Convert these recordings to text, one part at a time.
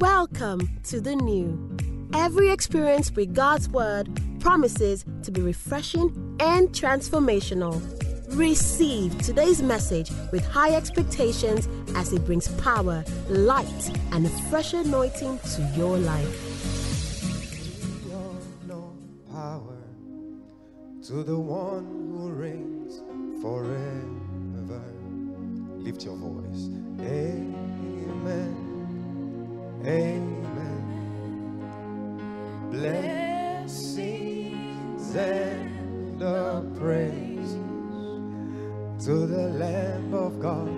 Welcome to the new. Every experience with God's Word promises to be refreshing and transformational. Receive today's message with high expectations as it brings power, light, and a fresh anointing to your life. power to the one who reigns forever. Lift your voice. Amen. Amen. Blessings and the praise to the Lamb of God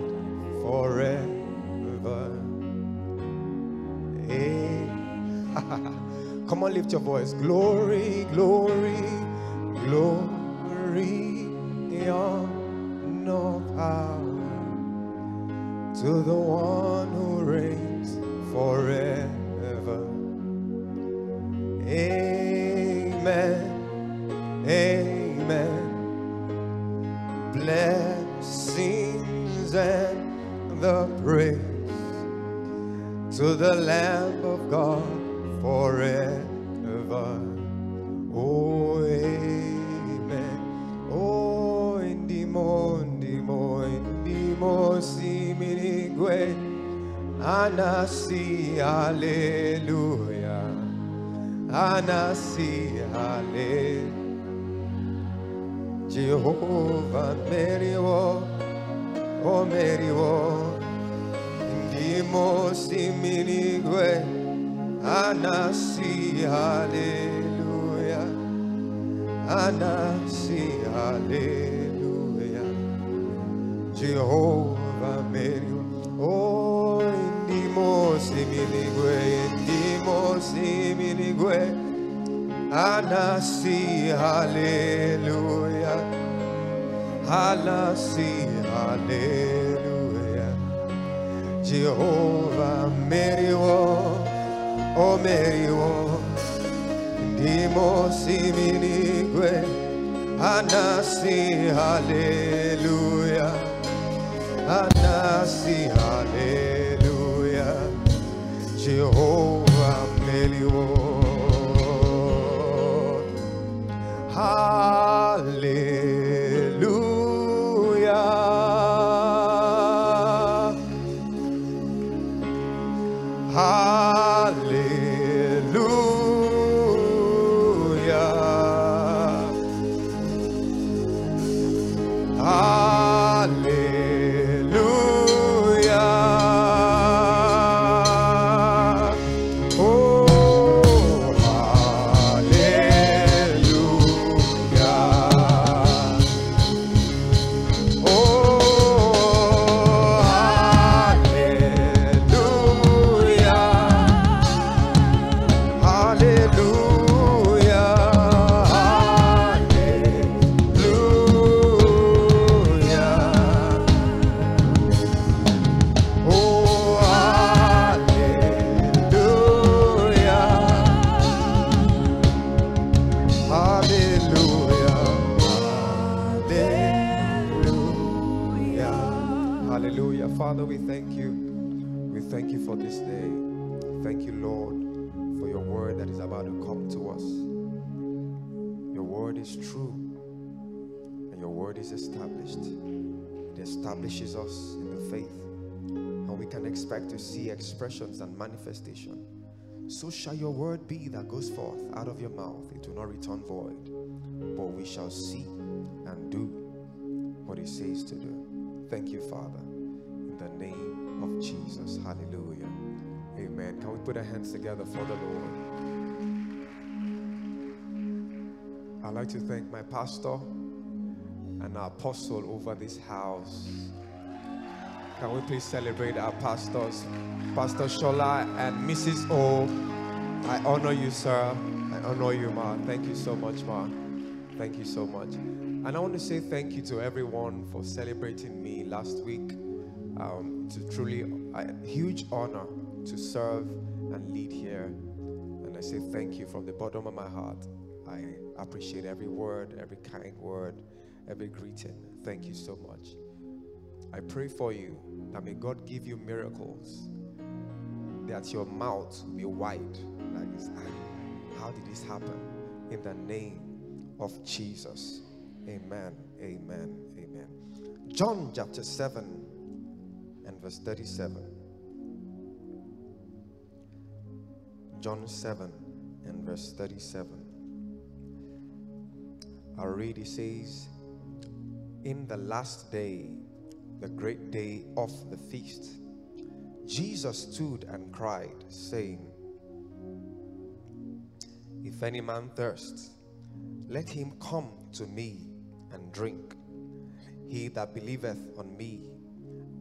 forever. Amen. Come on, lift your voice. Glory, glory, glory, honor, power to the one who reigns forever. Amen. Amen. Blessings and the praise to the Lamb of God forever. Anasi, hallelujah. Anasi, hallelujah. Jehovah, Meriwo, oh, Meriwo. Indimo, siminigwe. Anasi, hallelujah. Anasi, hallelujah. Jehovah Meriwa. Similigwe, indimo similigwe. Anasi, hallelujah. Anasi, hallelujah. Jehovah Meriwo, oh Meriwo. Indimo similigwe. Anasi, hallelujah. Anasi, hallelujah. Jehovah Meliwo. Hallelujah. Manifestation. So shall your word be that goes forth out of your mouth. It will not return void, but we shall see and do what it says to do. Thank you, Father, in the name of Jesus. Hallelujah. Amen. Can we put our hands together for the Lord? I'd like to thank my pastor and our apostle over this house. Can we please celebrate our pastors, Pastor Shola and Mrs. O? I honor you, sir. I honor you, Ma. Thank you so much, Ma. Thank you so much. And I want to say thank you to everyone for celebrating me last week. Um, it's a truly a huge honor to serve and lead here. And I say thank you from the bottom of my heart. I appreciate every word, every kind word, every greeting. Thank you so much. I pray for you that may God give you miracles that your mouth be wide like this. How did this happen? In the name of Jesus. Amen. Amen. Amen. John chapter 7 and verse 37. John 7 and verse 37. I read it says, In the last day, the great day of the feast, Jesus stood and cried, saying, If any man thirsts, let him come to me and drink. He that believeth on me,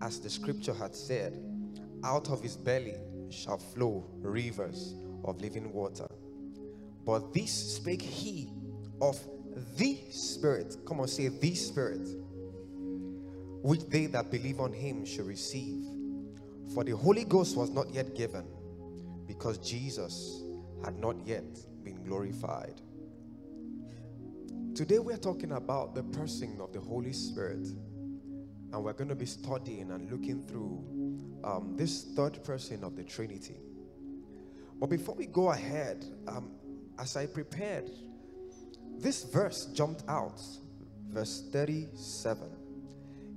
as the scripture had said, out of his belly shall flow rivers of living water. But this spake he of the Spirit. Come on, say the Spirit, which they that believe on him shall receive. For the Holy Ghost was not yet given, because Jesus had not yet been glorified. Today we're talking about the person of the Holy Spirit, and we're going to be studying and looking through um, this third person of the Trinity. But before we go ahead, um, as I prepared, this verse jumped out, verse 37.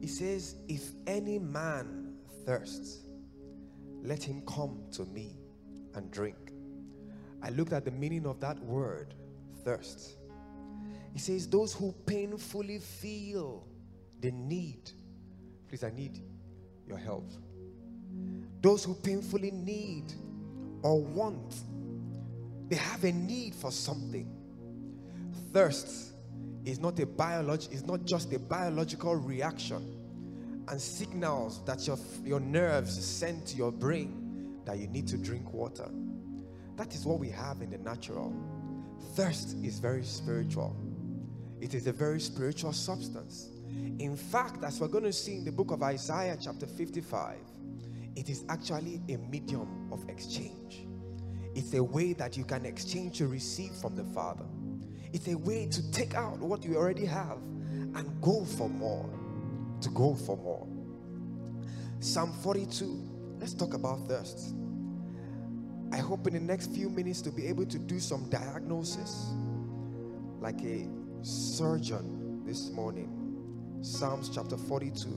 It says, If any man thirsts, let him come to me and drink. I looked at the meaning of that word, thirst. He says, Those who painfully feel the need, please, I need your help. Those who painfully need or want, they have a need for something. Thirst is not a biology, is not just a biological reaction and signals that your, your nerves send to your brain that you need to drink water. That is what we have in the natural. Thirst is very spiritual. It is a very spiritual substance. In fact, as we're going to see in the book of Isaiah, chapter 55, it is actually a medium of exchange. It's a way that you can exchange to receive from the Father. It's a way to take out what you already have and go for more. To go for more. Psalm 42. Let's talk about thirst. I hope in the next few minutes to be able to do some diagnosis like a surgeon this morning. Psalms chapter 42,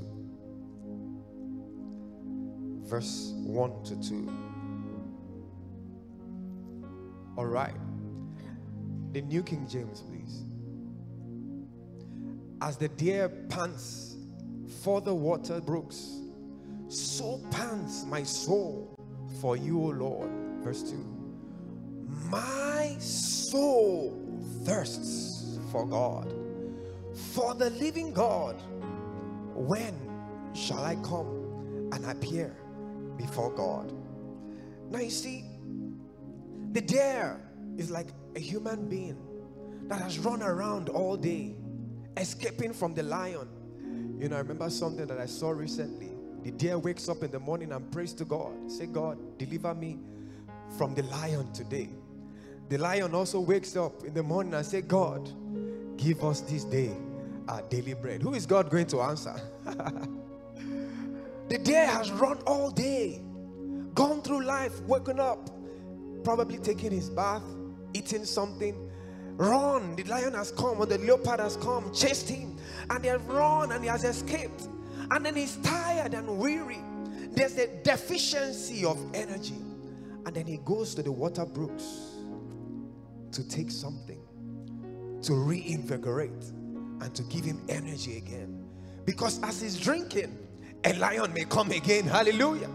verse 1 to 2. All right. The New King James, please. As the deer pants for the water brooks, so pants my soul for you, O Lord. Verse 2. My soul thirsts for God, for the living God. When shall I come and appear before God? Now you see, the deer is like a human being that has run around all day, escaping from the lion. You know, I remember something that I saw recently. The deer wakes up in the morning and prays to God. Say, God, deliver me from the lion today. The lion also wakes up in the morning and say, God, give us this day our daily bread. Who is God going to answer? the deer has run all day, gone through life, woken up, probably taking his bath, eating something. Run, the lion has come, or the leopard has come, chased him, and they have run and he has escaped. And then he's tired and weary. There's a deficiency of energy. And then he goes to the water brooks to take something to reinvigorate and to give him energy again. Because as he's drinking, a lion may come again. Hallelujah.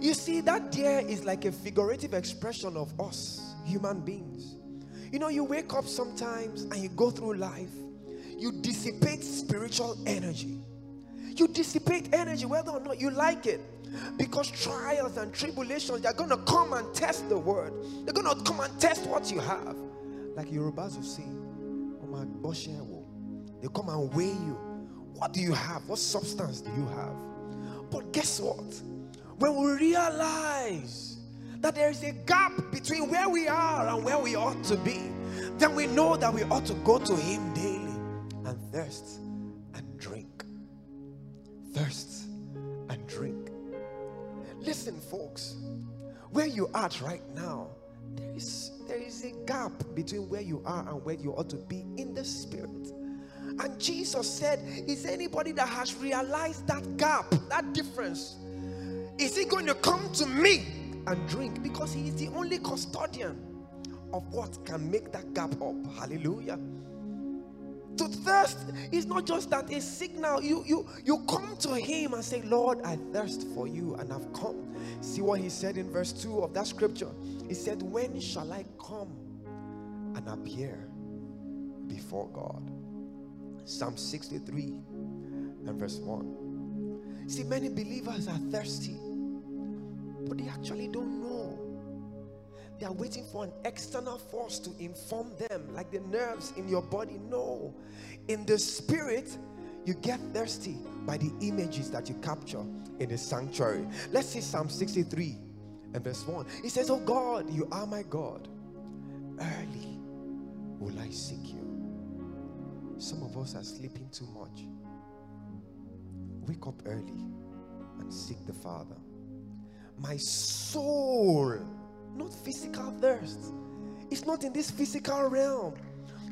You see, that deer is like a figurative expression of us, human beings. You know, you wake up sometimes and you go through life, you dissipate spiritual energy. You dissipate energy whether or not you like it. Because trials and tribulations, they're going to come and test the word. They're going to come and test what you have. Like Yorubas will say, they come and weigh you. What do you have? What substance do you have? But guess what? When we realize that there is a gap between where we are and where we ought to be, then we know that we ought to go to Him daily and thirst and drink. Thirst and drink. Listen, folks, where you are right now, there is there is a gap between where you are and where you ought to be in the spirit. And Jesus said, Is anybody that has realized that gap, that difference? Is he going to come to me and drink? Because he is the only custodian of what can make that gap up. Hallelujah. To thirst is not just that a signal. You you you come to him and say, Lord, I thirst for you, and I've come. See what he said in verse 2 of that scripture. He said, When shall I come and appear before God? Psalm 63 and verse 1. See, many believers are thirsty, but they actually don't know. They are waiting for an external force to inform them, like the nerves in your body. No, in the spirit, you get thirsty by the images that you capture in the sanctuary. Let's see Psalm 63 and verse 1. It says, Oh God, you are my God. Early will I seek you. Some of us are sleeping too much. Wake up early and seek the Father. My soul, not physical thirst, it's not in this physical realm.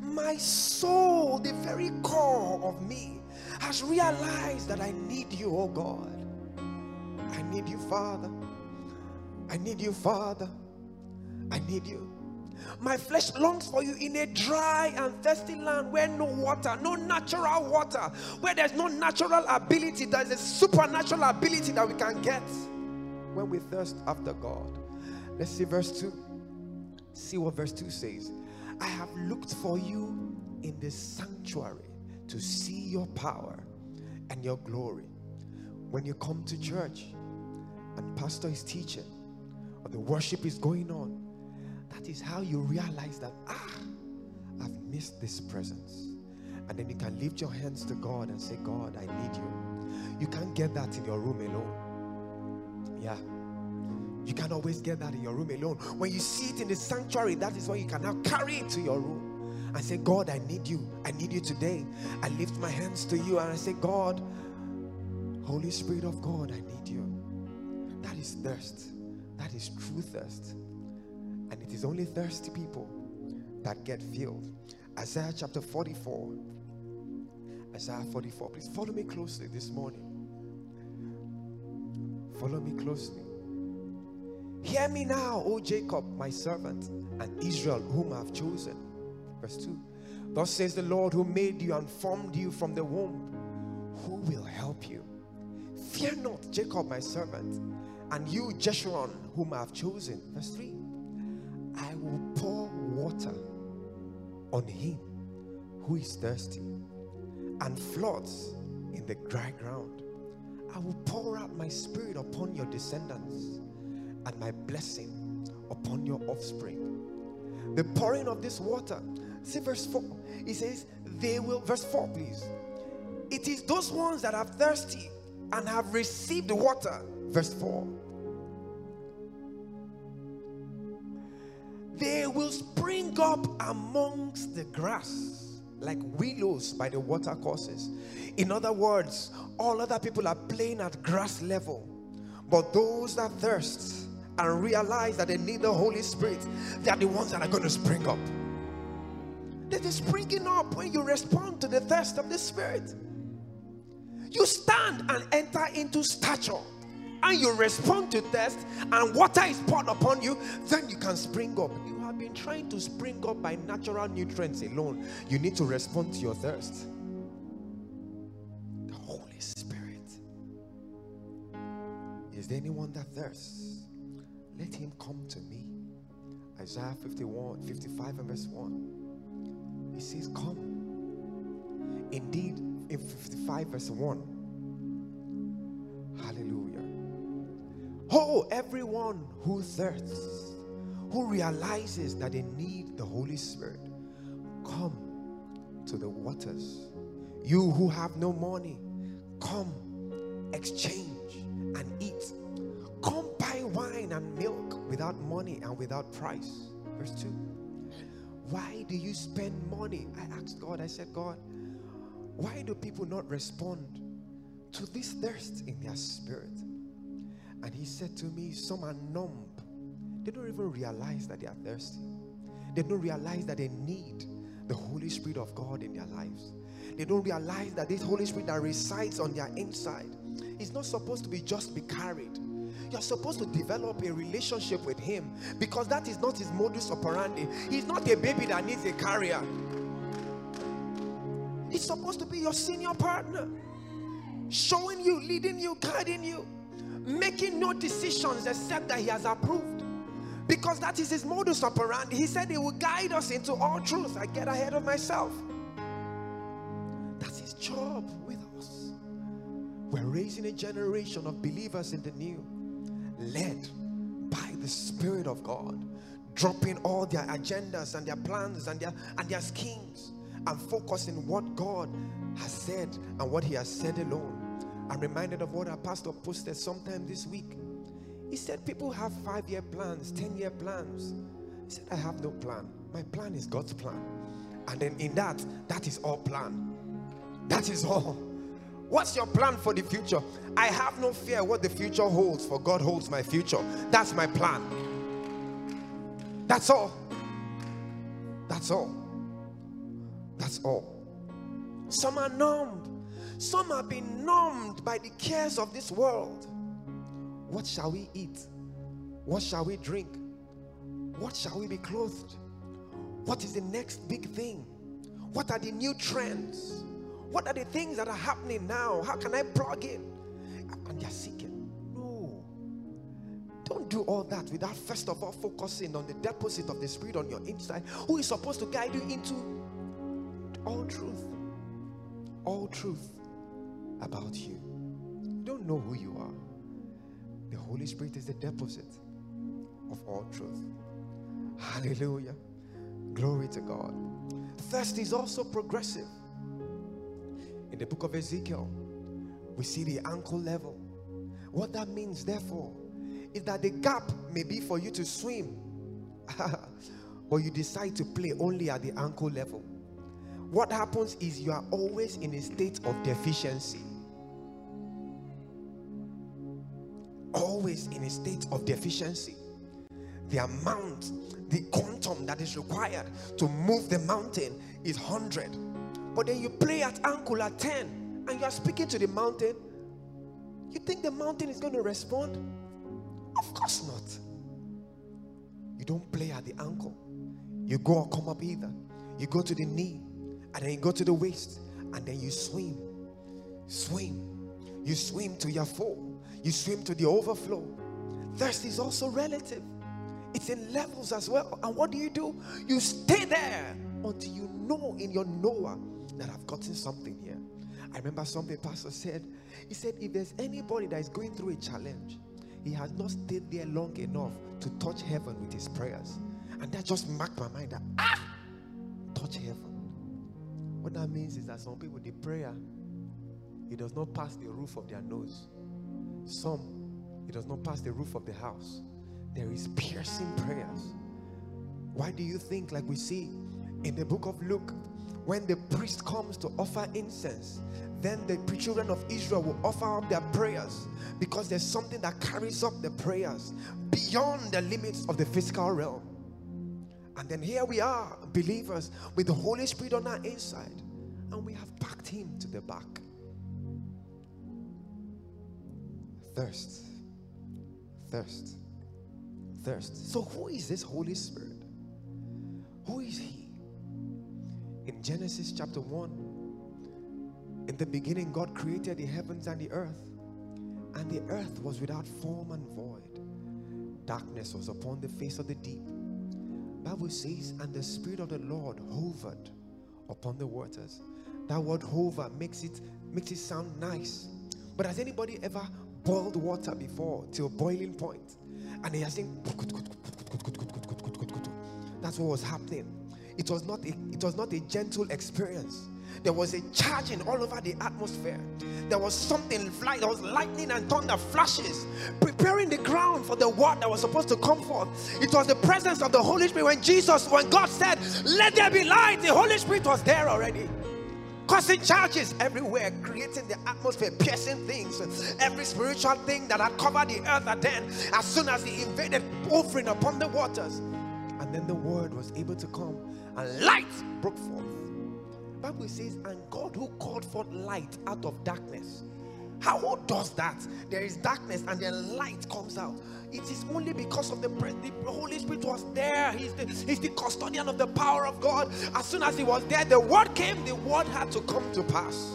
My soul, the very core of me, has realized that I need you, oh God. I need you, Father. I need you, Father. I need you. My flesh longs for you in a dry and thirsty land where no water, no natural water, where there's no natural ability, there's a supernatural ability that we can get when we thirst after God. Let's see verse 2. See what verse 2 says. I have looked for you in the sanctuary to see your power and your glory. When you come to church and pastor is teaching or the worship is going on, that is how you realize that, ah, I've missed this presence. And then you can lift your hands to God and say, God, I need you. You can't get that in your room alone. Yeah. You can't always get that in your room alone. When you see it in the sanctuary, that is when you can now carry it to your room and say, God, I need you. I need you today. I lift my hands to you and I say, God, Holy Spirit of God, I need you. That is thirst. That is true thirst. And it is only thirsty people that get filled. Isaiah chapter 44. Isaiah 44. Please follow me closely this morning. Follow me closely. Hear me now, O Jacob, my servant, and Israel, whom I have chosen. Verse 2. Thus says the Lord who made you and formed you from the womb. Who will help you? Fear not, Jacob, my servant, and you, Jeshurun, whom I have chosen. Verse 3 I will pour water on him who is thirsty and floods in the dry ground. I will pour out my spirit upon your descendants and my blessing upon your offspring. The pouring of this water, see verse 4, it says, They will, verse 4, please. It is those ones that are thirsty and have received the water, verse 4 they will spring up amongst the grass like willows by the water courses. In other words, all other people are playing at grass level, but those that thirst and realize that they need the Holy Spirit, they are the ones that are going to spring up. That is springing up when you respond to the thirst of the Spirit. You stand and enter into stature and you respond to thirst and water is poured upon you, then you can spring up. Been trying to spring up by natural nutrients alone. You need to respond to your thirst. The Holy Spirit. Is there anyone that thirsts? Let him come to me. Isaiah 51, 55 and verse 1. He says, Come. Indeed, in 55 verse 1. Hallelujah. Oh, everyone who thirsts, who realizes that they need the Holy Spirit, come to the waters. You who have no money, come exchange and eat. Come buy wine and milk without money and without price. Verse 2. Why do you spend money? I asked God, I said, God, why do people not respond to this thirst in their spirit? And he said to me, Some are numb they don't even realize that they are thirsty. They don't realize that they need the Holy Spirit of God in their lives. They don't realize that this Holy Spirit that resides on their inside is not supposed to be just be carried. You're supposed to develop a relationship with Him because that is not His modus operandi. He's not a baby that needs a carrier. He's supposed to be your senior partner, showing you, leading you, guiding you, making no decisions except that He has approved. Because that is His modus operandi. He said He will guide us into all truth. I get ahead of myself. That's His job with us. We're raising a generation of believers in the new, led by the Spirit of God, dropping all their agendas and their plans and their and their schemes and focusing what God has said and what He has said alone. I'm reminded of what our pastor posted sometime this week. He said, People have five year plans, 10 year plans. He said, I have no plan. My plan is God's plan. And then in that, that is all plan. That is all. What's your plan for the future? I have no fear what the future holds, for God holds my future. That's my plan. That's all. That's all. That's all. Some are numbed. Some have been numbed by the cares of this world. What shall we eat? What shall we drink? What shall we be clothed? What is the next big thing? What are the new trends? What are the things that are happening now? How can I plug in? And they're seeking. No. Don't do all that without first of all focusing on the deposit of the Spirit on your inside, who is supposed to guide you into all truth. All truth about you. You don't know who you are. The Holy Spirit is the deposit of all truth. Hallelujah. Glory to God. Thirst is also progressive. In the book of Ezekiel, we see the ankle level. What that means, therefore, is that the gap may be for you to swim, but you decide to play only at the ankle level what happens is you are always in a state of deficiency. Always in a state of deficiency. The amount, the quantum that is required to move the mountain is 100. But then you play at ankle at 10 and you are speaking to the mountain. You think the mountain is going to respond? Of course not. You don't play at the ankle. You go or come up either. You go to the knee and then you go to the waist and then you swim swim you swim to your full you swim to the overflow. Thirst is also relative. It's in levels as well. And what do you do? You stay there until you know in your knower that i've gotten something here. I remember something pastor said. He said if there's anybody that is going through a challenge he has not stayed there long enough to touch heaven with his prayers. And that just marked my mind that ah! Touch heaven. What that means is that some people, the prayer, it does not pass the roof of their nose. Some, it does not pass the roof of the house. There is piercing prayers. Why do you think, like we see in the book of Luke, when the priest comes to offer incense, then the children of Israel will offer up their prayers because there's something that carries up the prayers beyond the limits of the physical realm. And then here we are, believers, with the Holy Spirit on our inside, and we have packed Him to the back. Thirst, thirst, thirst. So, who is this Holy Spirit? Who is He? In Genesis chapter 1, in the beginning, God created the heavens and the earth, and the earth was without form and void. Darkness was upon the face of the deep Bible says, and the Spirit of the Lord hovered upon the waters. That word hover makes it makes it sound nice. But has anybody ever boiled water before a boiling point? And he has seen that's what was happening. It was not a, it was not a gentle experience. There was a charging all over the atmosphere. There was something flying. There was lightning and thunder flashes, preparing the ground for the word that was supposed to come forth. It was the presence of the Holy Spirit when Jesus, when God said, "Let there be light," the Holy Spirit was there already. Causing charges everywhere, creating the atmosphere, piercing things. Every spiritual thing that had covered the earth and then, as soon as he invaded, offering upon the waters. And then the word was able to come, and light broke forth. Bible says, and God who called forth light out of darkness. How who does that? There is darkness and then light comes out. It is only because of the, the Holy Spirit was there. He's the, he's the custodian of the power of God. As soon as he was there, the word came, the word had to come to pass.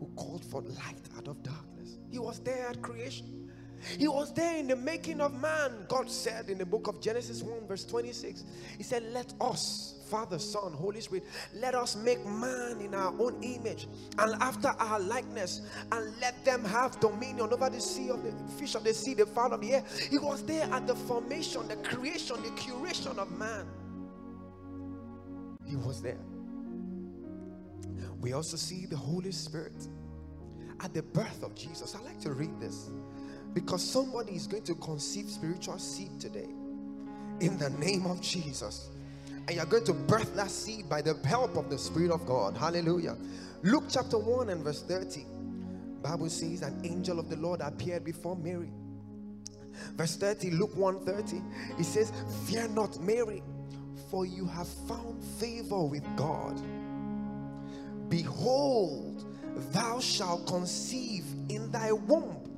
Who called for light out of darkness? He was there at creation. He was there in the making of man. God said in the book of Genesis 1, verse 26, He said, Let us, Father, Son, Holy Spirit, let us make man in our own image and after our likeness, and let them have dominion over the sea of the fish of the sea, the fowl of the air. He was there at the formation, the creation, the curation of man. He was there. We also see the Holy Spirit at the birth of Jesus. I like to read this because somebody is going to conceive spiritual seed today in the name of Jesus. And you're going to birth that seed by the help of the Spirit of God. Hallelujah. Luke chapter 1 and verse 30. Bible says an angel of the Lord appeared before Mary. Verse 30, Luke 1 30. It says, Fear not, Mary, for you have found favor with God. Behold, thou shalt conceive in thy womb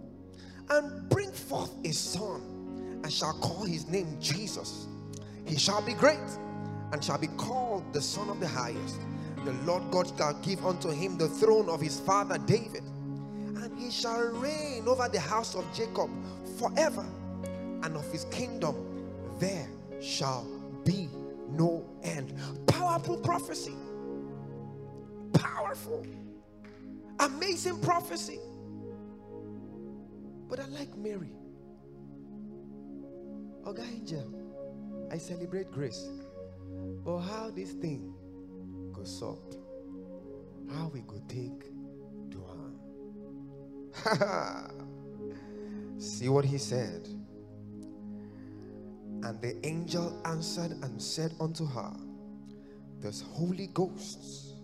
and bring forth a son, and shall call his name Jesus. He shall be great and shall be called the Son of the Highest. The Lord God shall give unto him the throne of his father David, and he shall reign over the house of Jacob forever, and of his kingdom there shall be no end. Powerful prophecy, powerful, amazing prophecy. But I like Mary. Oga Angel, I celebrate grace. But how this thing goes up, how we go take do See what he said. And the angel answered and said unto her, The Holy Ghost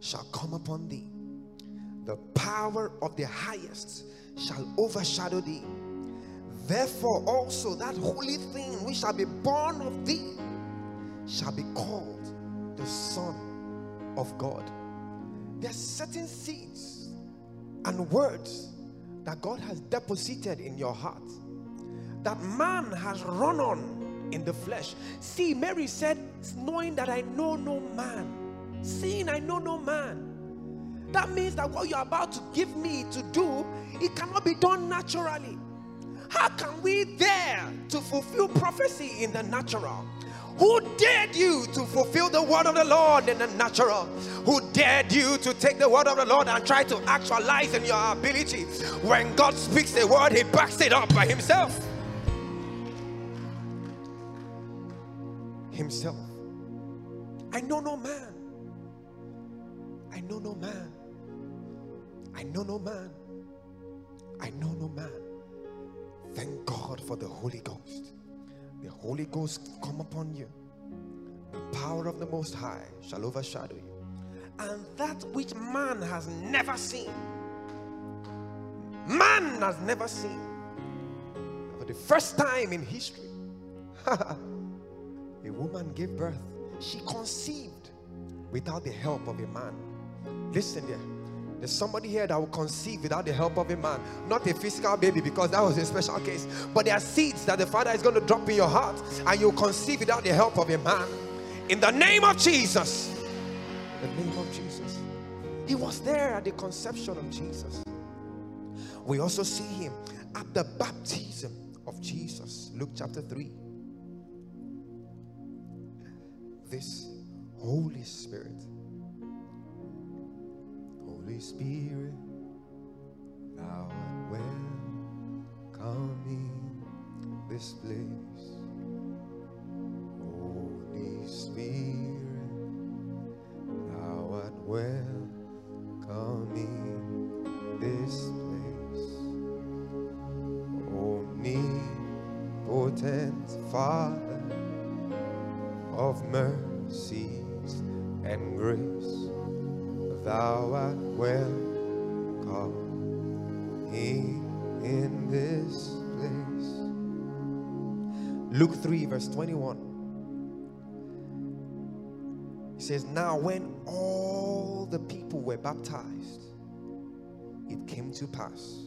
shall come upon thee. The power of the highest shall overshadow thee. Therefore, also that holy thing which shall be born of thee shall be called the Son of God. There are certain seeds and words that God has deposited in your heart that man has run on in the flesh. See, Mary said, knowing that I know no man, seeing I know no man. That means that what you're about to give me to do, it cannot be done naturally. How can we dare to fulfill prophecy in the natural? Who dared you to fulfill the word of the Lord in the natural? Who dared you to take the word of the Lord and try to actualize in your ability? When God speaks the word, He backs it up by Himself. Himself. I know no man. I know no man. I know no man. I know no man. Thank God for the Holy Ghost the Holy Ghost come upon you. The power of the Most High shall overshadow you. And that which man has never seen, man has never seen. For the first time in history, a woman gave birth. She conceived without the help of a man. Listen there. There's somebody here that will conceive without the help of a man. Not a physical baby because that was a special case. But there are seeds that the Father is going to drop in your heart and you'll conceive without the help of a man. In the name of Jesus. The name of Jesus. He was there at the conception of Jesus. We also see him at the baptism of Jesus. Luke chapter 3. This Holy Spirit Holy Spirit, thou art welcome in this place. Holy Spirit, thou art welcome in this place. Omnipotent Father of mercies verse 21. He says, Now when all the people were baptized, it came to pass.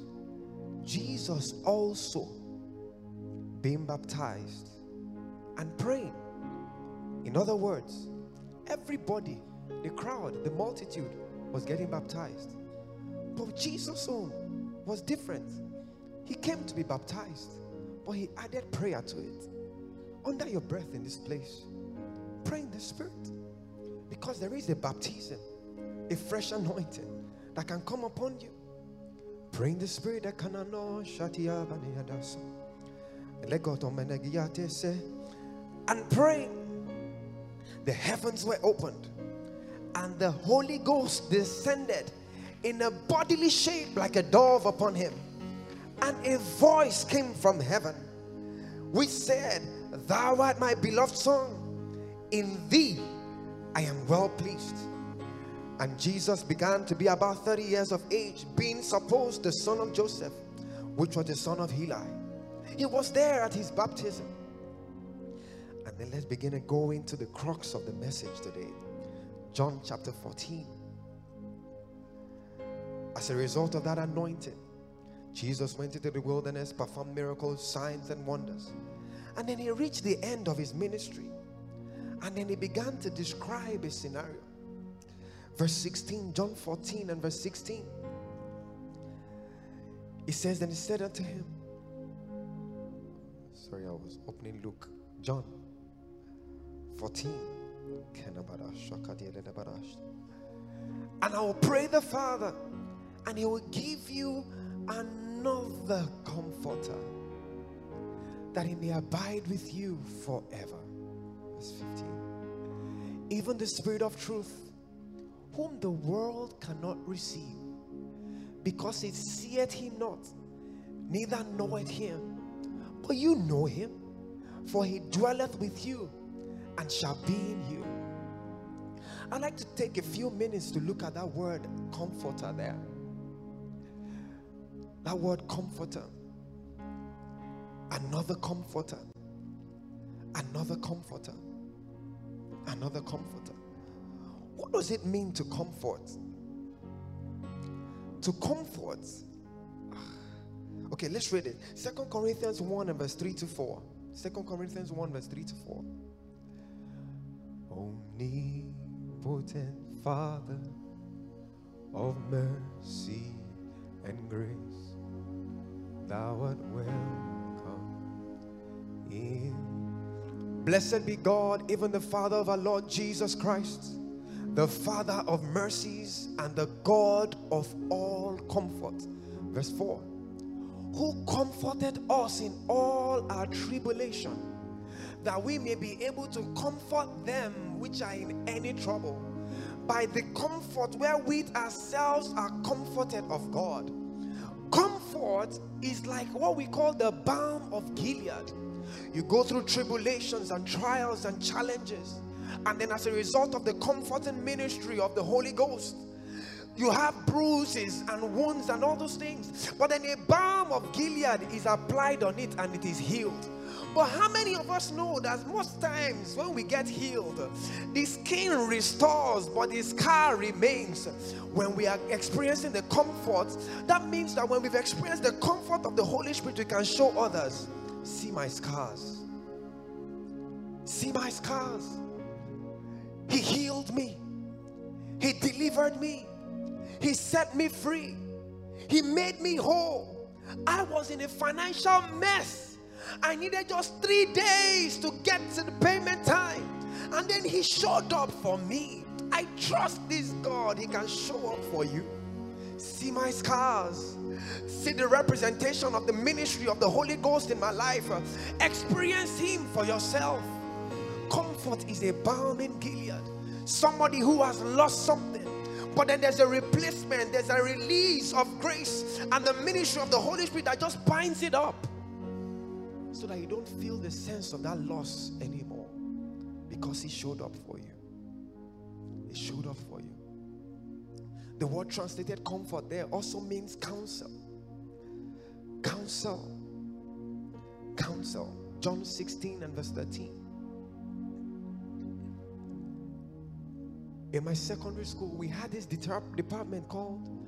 Jesus also being baptized and praying. In other words, everybody, the crowd, the multitude was getting baptized. But Jesus' own was different. He came to be baptized, but he added prayer to it. Under your breath in this place, pray in the Spirit. Because there is a baptism, a fresh anointing that can come upon you. Pray in the spirit that can and pray. The heavens were opened, and the Holy Ghost descended in a bodily shape like a dove upon him. And a voice came from heaven which said, Thou art my beloved Son, in thee I am well pleased. And Jesus began to be about 30 years of age, being supposed the son of Joseph, which was the son of Heli. He was there at his baptism. And then let's begin to go into the crux of the message today. John chapter 14. As a result of that anointing, Jesus went into the wilderness, performed miracles, signs, and wonders. And then he reached the end of his ministry. And then he began to describe a scenario. Verse 16, John 14 and verse 16. He says, Then he said unto him, Sorry, I was opening Luke, John 14. And I will pray the Father, and he will give you another comforter that he may abide with you forever verse 15. Even the Spirit of truth, whom the world cannot receive, because it seeth him not, neither knoweth him. But you know him, for he dwelleth with you and shall be in you. I'd like to take a few minutes to look at that word comforter there. That word comforter. Another comforter. Another comforter another comforter. What does it mean to comfort? To comfort. Ah. Okay, let's read it. Second Corinthians 1 and verse 3 to 4. Second Corinthians 1, verse 3 to 4. Omnipotent Father of mercy and grace, thou art welcome Blessed be God, even the Father of our Lord Jesus Christ, the Father of mercies and the God of all comfort. Verse 4 Who comforted us in all our tribulation, that we may be able to comfort them which are in any trouble by the comfort wherewith ourselves are comforted of God. Comfort is like what we call the balm of Gilead you go through tribulations and trials and challenges. And then, as a result of the comforting ministry of the Holy Ghost, you have bruises and wounds and all those things. But then a balm of Gilead is applied on it and it is healed. But how many of us know that most times when we get healed, the skin restores, but the scar remains? When we are experiencing the comfort, that means that when we've experienced the comfort of the Holy Spirit, we can show others. See my scars. See my scars. He healed me. He delivered me. He set me free. He made me whole. I was in a financial mess. I needed just three days to get to the payment time. And then He showed up for me. I trust this God. He can show up for you. See my scars. See the representation of the ministry of the Holy Ghost in my life. Experience Him for yourself. Comfort is a balm in Gilead. Somebody who has lost something, but then there's a replacement, there's a release of grace and the ministry of the Holy Spirit that just binds it up so that you don't feel the sense of that loss anymore because He showed up for you. He showed up for you. The word translated comfort there also means counsel. Counsel. Counsel. John 16 and verse 13. In my secondary school, we had this department called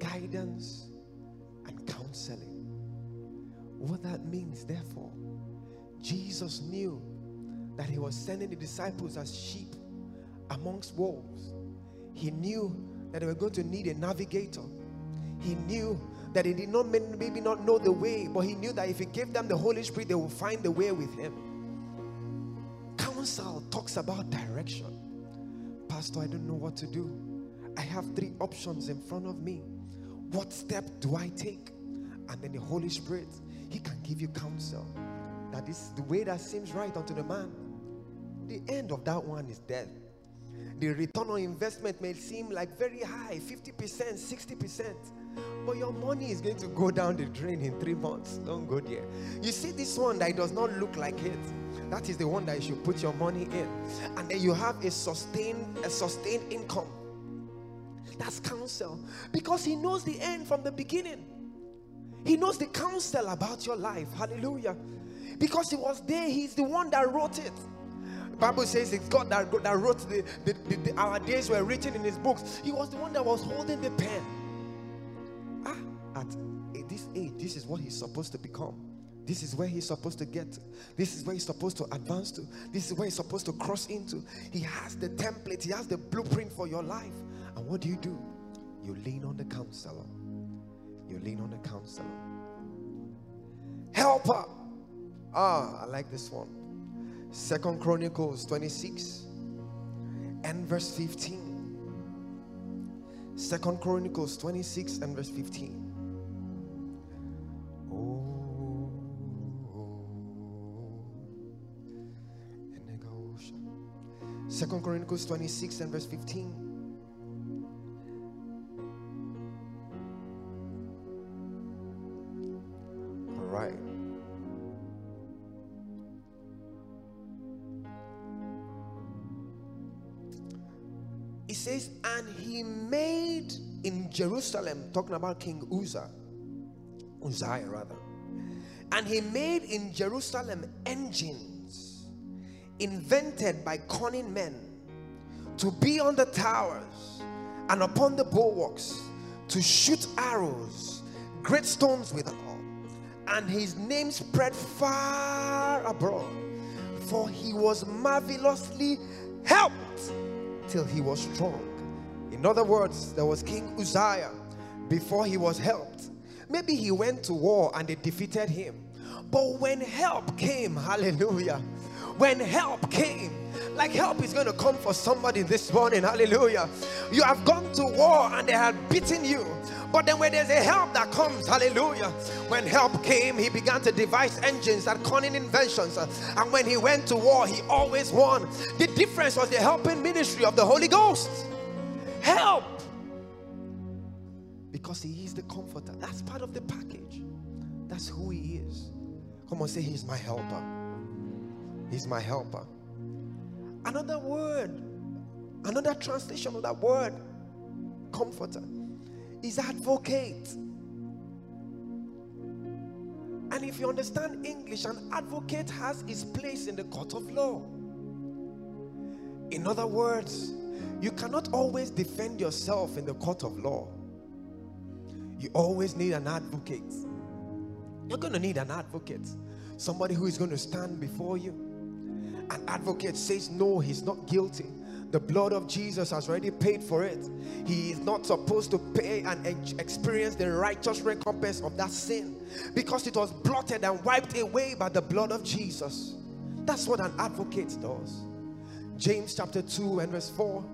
guidance and counseling. What that means, therefore, Jesus knew that he was sending the disciples as sheep amongst wolves. He knew that they were going to need a navigator. He knew that he did not maybe not know the way, but he knew that if he gave them the Holy Spirit, they will find the way with him. Counsel talks about direction. Pastor, I don't know what to do. I have three options in front of me. What step do I take? And then the Holy Spirit, He can give you counsel. That is the way that seems right unto the man. The end of that one is death. The return on investment may seem like very high 50%, 60%. But your money is going to go down the drain in three months. Don't go there. You see this one that does not look like it. That is the one that you should put your money in. And then you have a sustained, a sustained income. That's counsel. Because he knows the end from the beginning. He knows the counsel about your life. Hallelujah. Because he was there, he's the one that wrote it. Bible says it's God that, that wrote the, the, the, the, our days were written in his books. He was the one that was holding the pen. Ah, at this age, this is what he's supposed to become. This is where he's supposed to get. This is where he's supposed to advance to. This is where he's supposed to cross into. He has the template, he has the blueprint for your life. And what do you do? You lean on the counselor. You lean on the counselor. Helper. Ah, I like this one. Second Chronicles 26 and verse 15. Second Chronicles 26 and verse 15. Oh, Second Chronicles 26 and verse 15. Jerusalem, talking about King Uzzah, Uzziah rather, and he made in Jerusalem engines invented by cunning men to be on the towers and upon the bulwarks to shoot arrows, great stones withal. And his name spread far abroad, for he was marvelously helped till he was strong. In other words, there was King Uzziah before he was helped. Maybe he went to war and they defeated him. But when help came, hallelujah, when help came, like help is going to come for somebody this morning, hallelujah. You have gone to war and they have beaten you, but then when there's a help that comes, hallelujah, when help came, he began to devise engines and cunning inventions. And when he went to war, he always won. The difference was the helping ministry of the Holy Ghost. Help! Because he is the comforter. That's part of the package. That's who he is. Come on, say, He's my helper. He's my helper. Another word, another translation of that word, comforter is advocate. And if you understand English, an advocate has his place in the court of law. In other words, you cannot always defend yourself in the court of law. You always need an advocate. You're going to need an advocate, somebody who is going to stand before you. An advocate says, No, he's not guilty. The blood of Jesus has already paid for it. He is not supposed to pay and experience the righteous recompense of that sin because it was blotted and wiped away by the blood of Jesus. That's what an advocate does. James chapter 2 and verse 4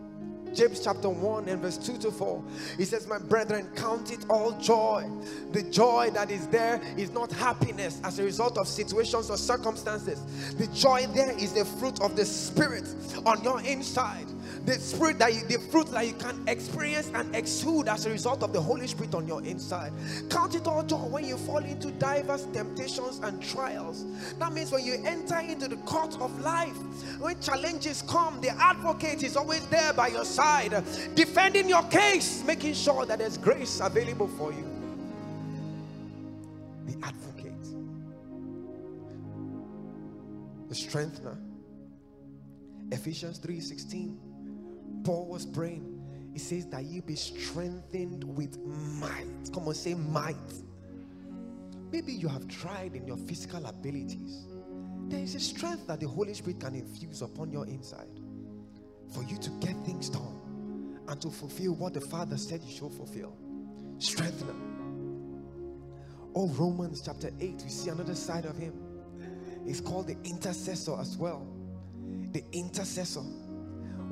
James chapter 1 and verse 2 to 4. He says, My brethren, count it all joy. The joy that is there is not happiness as a result of situations or circumstances. The joy there is the fruit of the Spirit on your inside. The spirit that you, the fruit that you can experience and exude as a result of the Holy Spirit on your inside. Count it all joy when you fall into diverse temptations and trials. That means when you enter into the court of life, when challenges come, the advocate is always there by your side, defending your case, making sure that there's grace available for you. The advocate, the strengthener. Ephesians 3:16 Paul was praying. He says that you be strengthened with might. Come on, say might. Maybe you have tried in your physical abilities. There is a strength that the Holy Spirit can infuse upon your inside for you to get things done and to fulfill what the Father said you should fulfill. Strengthener. Oh, Romans chapter 8, we see another side of him. He's called the intercessor as well. The intercessor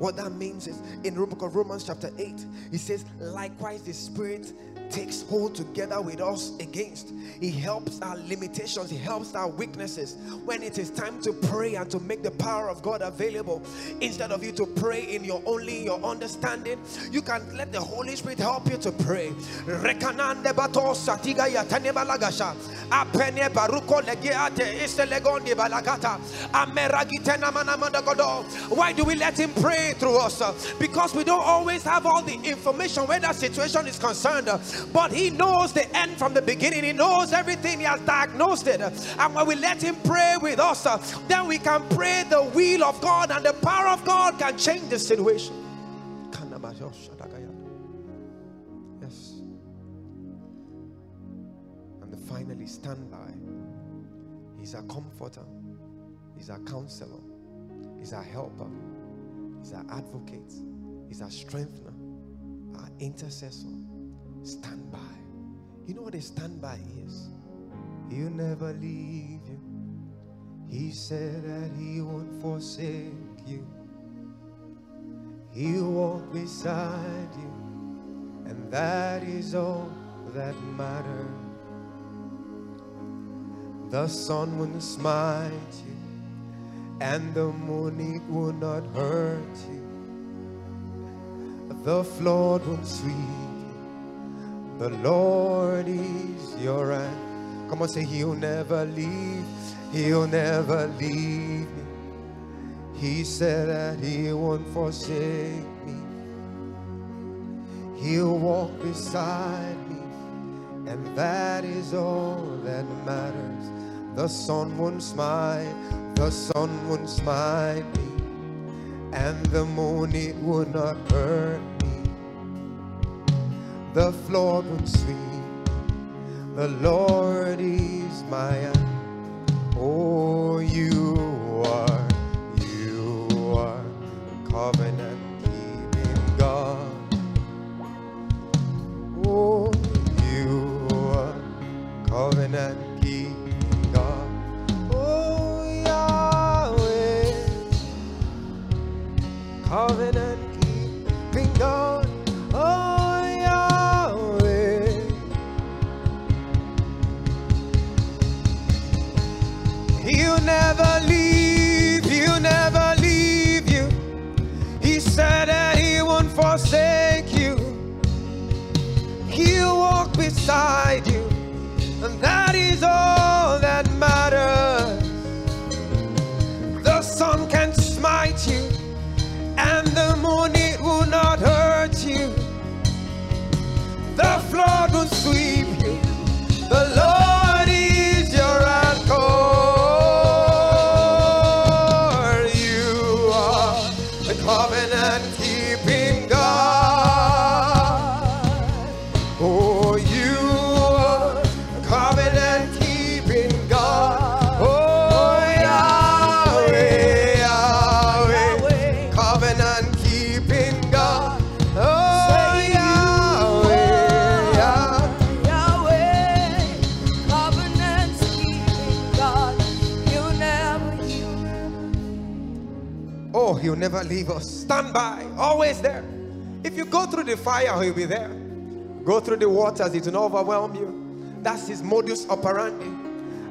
what that means is in Romans chapter 8, he says, Likewise, the Spirit takes hold together with us against. He helps our limitations, He helps our weaknesses. When it is time to pray and to make the power of God available, instead of you to pray in your only your understanding, you can let the Holy Spirit help you to pray. Why do we let him pray through us? Because we don't always have all the information where that situation is concerned. But he knows the end from the beginning. He knows everything. He has diagnosed it. And when we let him pray with us, uh, then we can pray the will of God and the power of God can change the situation. Yes. And finally, stand by. He's a comforter. He's a counselor. He's a helper. He's our advocate. He's our strengthener, our intercessor. Stand by. You know what a standby is? He'll never leave you. He said that he won't forsake you. He'll walk beside you. And that is all that matters. The sun will smite you, and the moon it will not hurt you. The flood won't sweep the Lord is your right. Come on, say, He'll never leave. He'll never leave me. He said that He won't forsake me. He'll walk beside me. And that is all that matters. The sun won't smile, the sun won't smile me, and the moon it would not hurt the floor would sweep. The Lord is my Oh, you are, you are covenant keeping God. Oh, you are covenant keeping God. Oh, Yahweh, covenant keeping God. Walk Stand by, always there. If you go through the fire, he'll be there. Go through the waters, it will not overwhelm you. That's his modus operandi.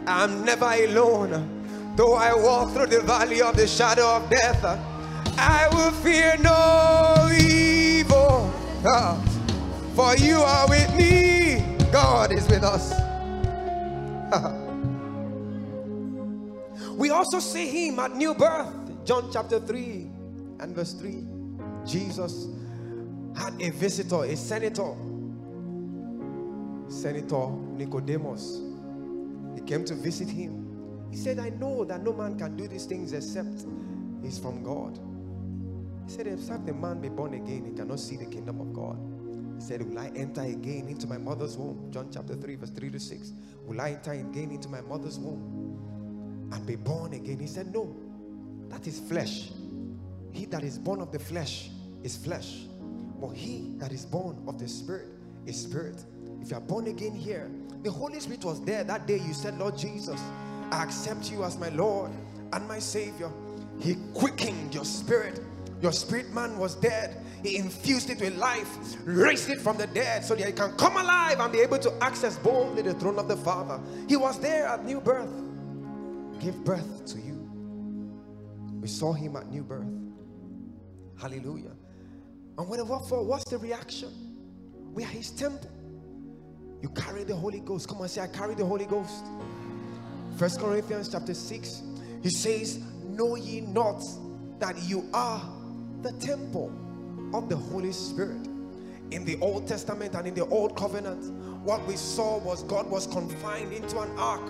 I'm never alone. Though I walk through the valley of the shadow of death, I will fear no evil. Ah, for you are with me. God is with us. we also see him at new birth. John chapter 3 and verse 3. Jesus had a visitor, a senator. Senator Nicodemus. He came to visit him. He said, I know that no man can do these things except he's from God. He said, Except a man be born again, he cannot see the kingdom of God. He said, Will I enter again into my mother's womb? John chapter 3, verse 3 to 6. Will I enter again into my mother's womb and be born again? He said, No, that is flesh. He that is born of the flesh is flesh. But he that is born of the spirit is spirit. If you are born again here, the Holy Spirit was there that day. You said, Lord Jesus, I accept you as my Lord and my Savior. He quickened your spirit. Your spirit man was dead. He infused it with life, raised it from the dead so that he can come alive and be able to access boldly the throne of the Father. He was there at new birth. Give birth to you. We saw him at new birth. Hallelujah. And what, what for? What's the reaction? We are his temple. You carry the Holy Ghost. Come on, say, I carry the Holy Ghost. First Corinthians chapter 6. He says, Know ye not that you are the temple of the Holy Spirit? In the Old Testament and in the Old Covenant, what we saw was God was confined into an ark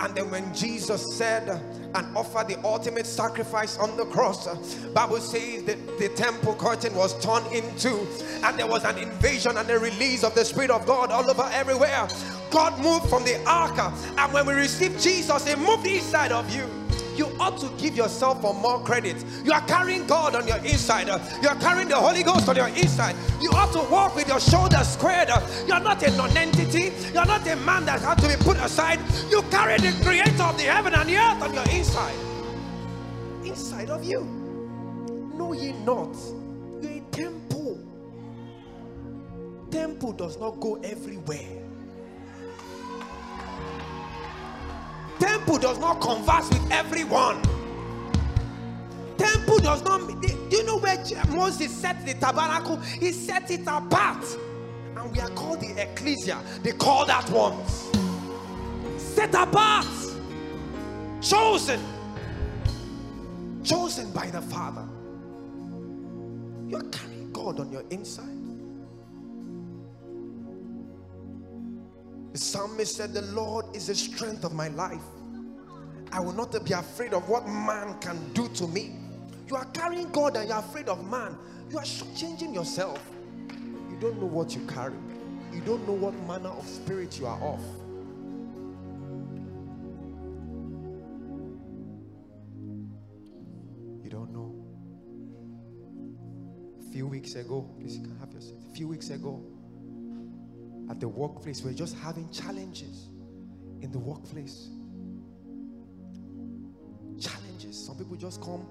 and then when Jesus said and offered the ultimate sacrifice on the cross, Bible says that the temple curtain was torn into and there was an invasion and a release of the Spirit of God all over everywhere. God moved from the ark and when we received Jesus, He moved inside of you you ought to give yourself for more credit. You are carrying God on your inside. You are carrying the Holy Ghost on your inside. You ought to walk with your shoulders squared. You are not a non-entity. You are not a man that has to be put aside. You carry the creator of the heaven and the earth on your inside. Inside of you. Know ye not. You're a temple. Temple does not go everywhere. Temple does not converse with everyone. Temple does not. Do you know where Moses set the tabernacle? He set it apart. And we are called the ecclesia. They call that ones. Set apart. Chosen. Chosen by the Father. You're carrying God on your inside. The psalmist said, The Lord is the strength of my life. I will not be afraid of what man can do to me. You are carrying God and you're afraid of man. You are changing yourself. You don't know what you carry, you don't know what manner of spirit you are of. You don't know. A few weeks ago, please you can have your seat. A few weeks ago, at the workplace. We're just having challenges in the workplace. Challenges. Some people just come,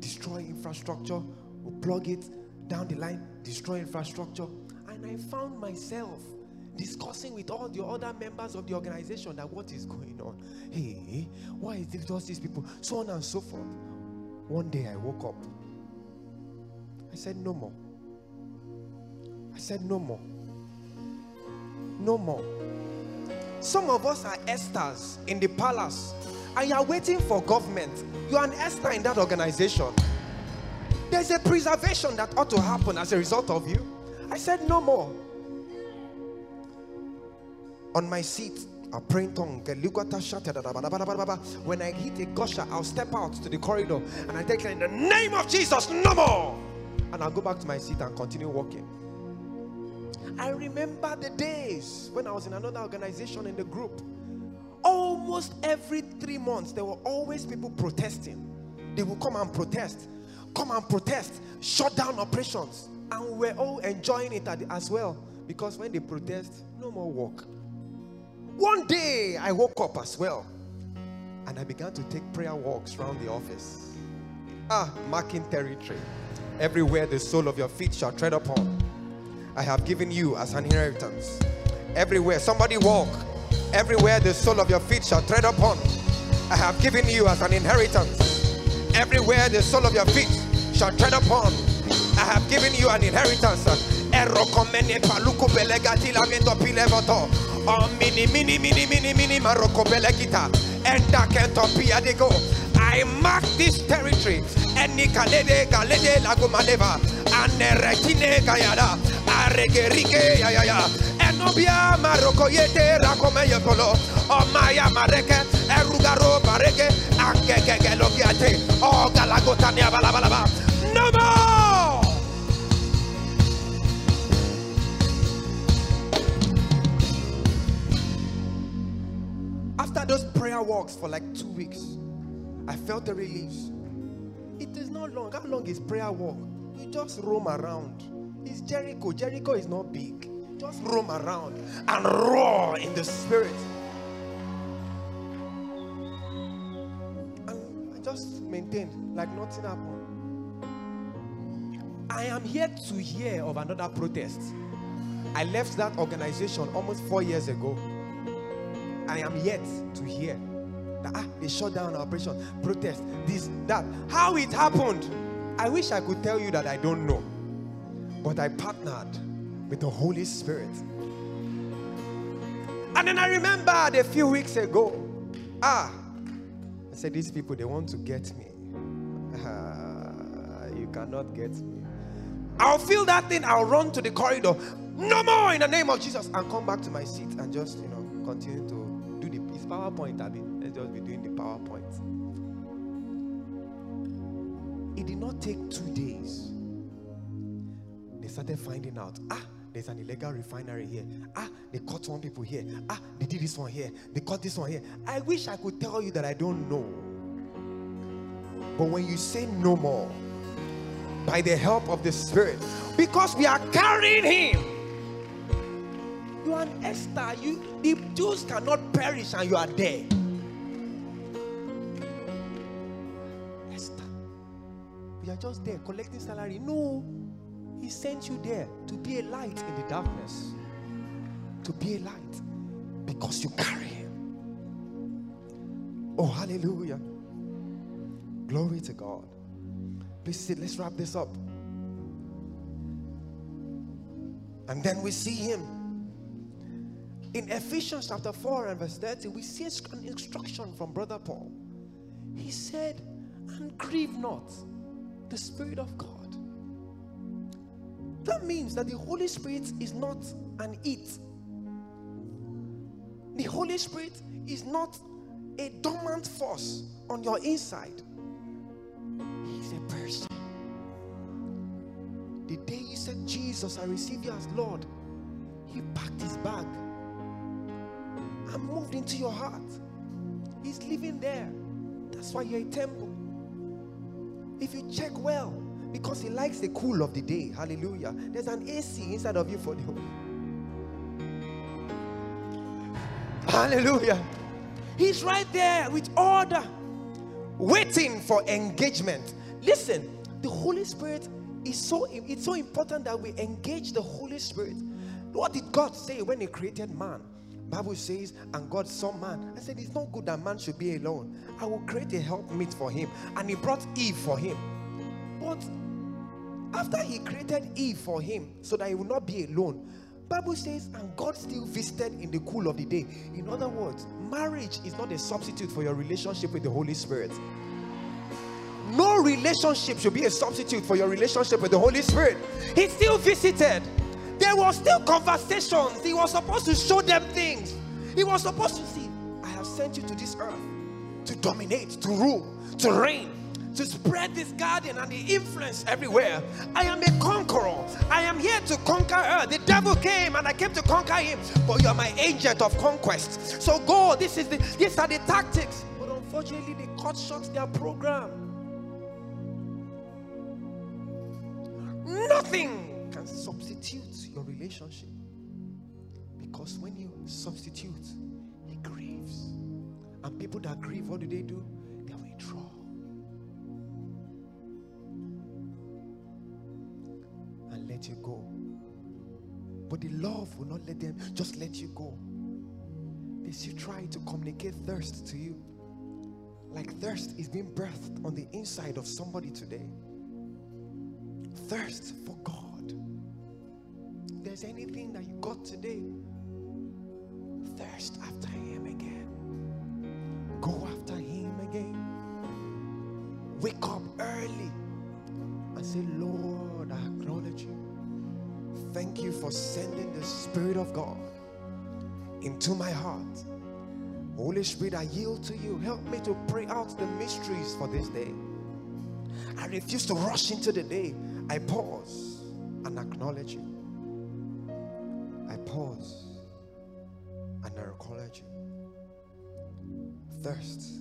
destroy infrastructure, or plug it down the line, destroy infrastructure. And I found myself discussing with all the other members of the organization that what is going on. Hey, why is it just these people? So on and so forth. One day I woke up. I said, No more. I said, No more no more. Some of us are Esthers in the palace, and you are waiting for government. You are an Esther in that organization. There's a preservation that ought to happen as a result of you. I said, No more. On my seat, a praying tongue. When I hit a gusher, I'll step out to the corridor and I declare in the name of Jesus, no more. And I'll go back to my seat and continue walking. I remember the days when I was in another organization in the group. Almost every three months, there were always people protesting. They would come and protest, come and protest, shut down operations. And we are all enjoying it as well because when they protest, no more work. One day, I woke up as well and I began to take prayer walks around the office. Ah, marking territory. Everywhere the sole of your feet shall tread upon I have given you as an inheritance. Everywhere, somebody walk. Everywhere the sole of your feet shall tread upon, I have given you as an inheritance. Everywhere the sole of your feet shall tread upon. I have given you an inheritance. Erokomene paluko belegati lamendo pilevoto. Oh mini mini mini mini mini maroko belegita. Enda kento piadego. I mark this territory. Eni kalede galede lagumadeva. Aneretine Aregerike ya ya ya. Maroko yete mareke. Bareke. Balabalaba. No. After those prayer walks for like two weeks, I felt the relief. It is not long. How long is prayer walk? You just roam around. It's Jericho. Jericho is not big. Just roam around and roar in the spirit. And I just maintained like nothing happened. I am here to hear of another protest. I left that organization almost four years ago. I am yet to hear that ah, they shut down our operation, protest, this, that. How it happened, I wish I could tell you that I don't know. But I partnered with the Holy Spirit. And then I remembered a few weeks ago, ah, I said, These people, they want to get me. Ah, you cannot get me. I'll feel that thing, I'll run to the corridor. No more in the name of Jesus, and come back to my seat and just, you know, continue to do the it's PowerPoint, Abby. Let's just be doing the PowerPoint. It did not take two days. Started finding out, ah, there's an illegal refinery here. Ah, they caught one people here. Ah, they did this one here. They caught this one here. I wish I could tell you that I don't know. But when you say no more, by the help of the Spirit, because we are carrying Him. You are an Esther. You the Jews cannot perish, and you are there. Esther, we are just there collecting salary. No, He sent you there to be a light in the darkness. To be a light because you carry Him. Oh, hallelujah. Glory to God. Please sit, let's wrap this up. And then we see him. In Ephesians chapter 4 and verse 30, we see an instruction from Brother Paul. He said, And grieve not the Spirit of God. That means that the Holy Spirit is not an it. The Holy Spirit is not a dormant force on your inside. He's a person. The day you said, Jesus, I receive you as Lord, he packed his bag and moved into your heart. He's living there. That's why you're a temple. If you check well, because he likes the cool of the day, hallelujah, there's an AC inside of you for the. Hallelujah. He's right there with order, waiting for engagement. Listen, the Holy Spirit is so it's so important that we engage the Holy Spirit. What did God say when He created man? Bible says, and God saw man. I said, it's not good that man should be alone. I will create a helpmeet for him. And he brought Eve for him. But after he created Eve for him, so that he would not be alone, Bible says, and God still visited in the cool of the day. In other words, marriage is not a substitute for your relationship with the Holy Spirit. No relationship should be a substitute for your relationship with the Holy Spirit. He still visited. There was still conversations. He was supposed to show them things. He was supposed to see, I have sent you to this earth to dominate, to rule, to reign, to spread this garden and the influence everywhere. I am a conqueror. I am here to conquer earth. The devil came and I came to conquer him. But you are my agent of conquest. So go. This is the these are the tactics. But unfortunately, they cut short their program. Nothing can substitute your relationship. Because when you substitute, it grieves. And people that grieve, what do they do? They withdraw. Let you go. But the love will not let them just let you go. They still try to communicate thirst to you. Like thirst is being birthed on the inside of somebody today. thirst for God. there's anything that you got today, thirst after Him again. Go after Him again. Wake up early and say, Lord. Thank you for sending the Spirit of God into my heart. Holy Spirit, I yield to you. Help me to pray out the mysteries for this day. I refuse to rush into the day. I pause and acknowledge you. I pause and I acknowledge you. Thirst.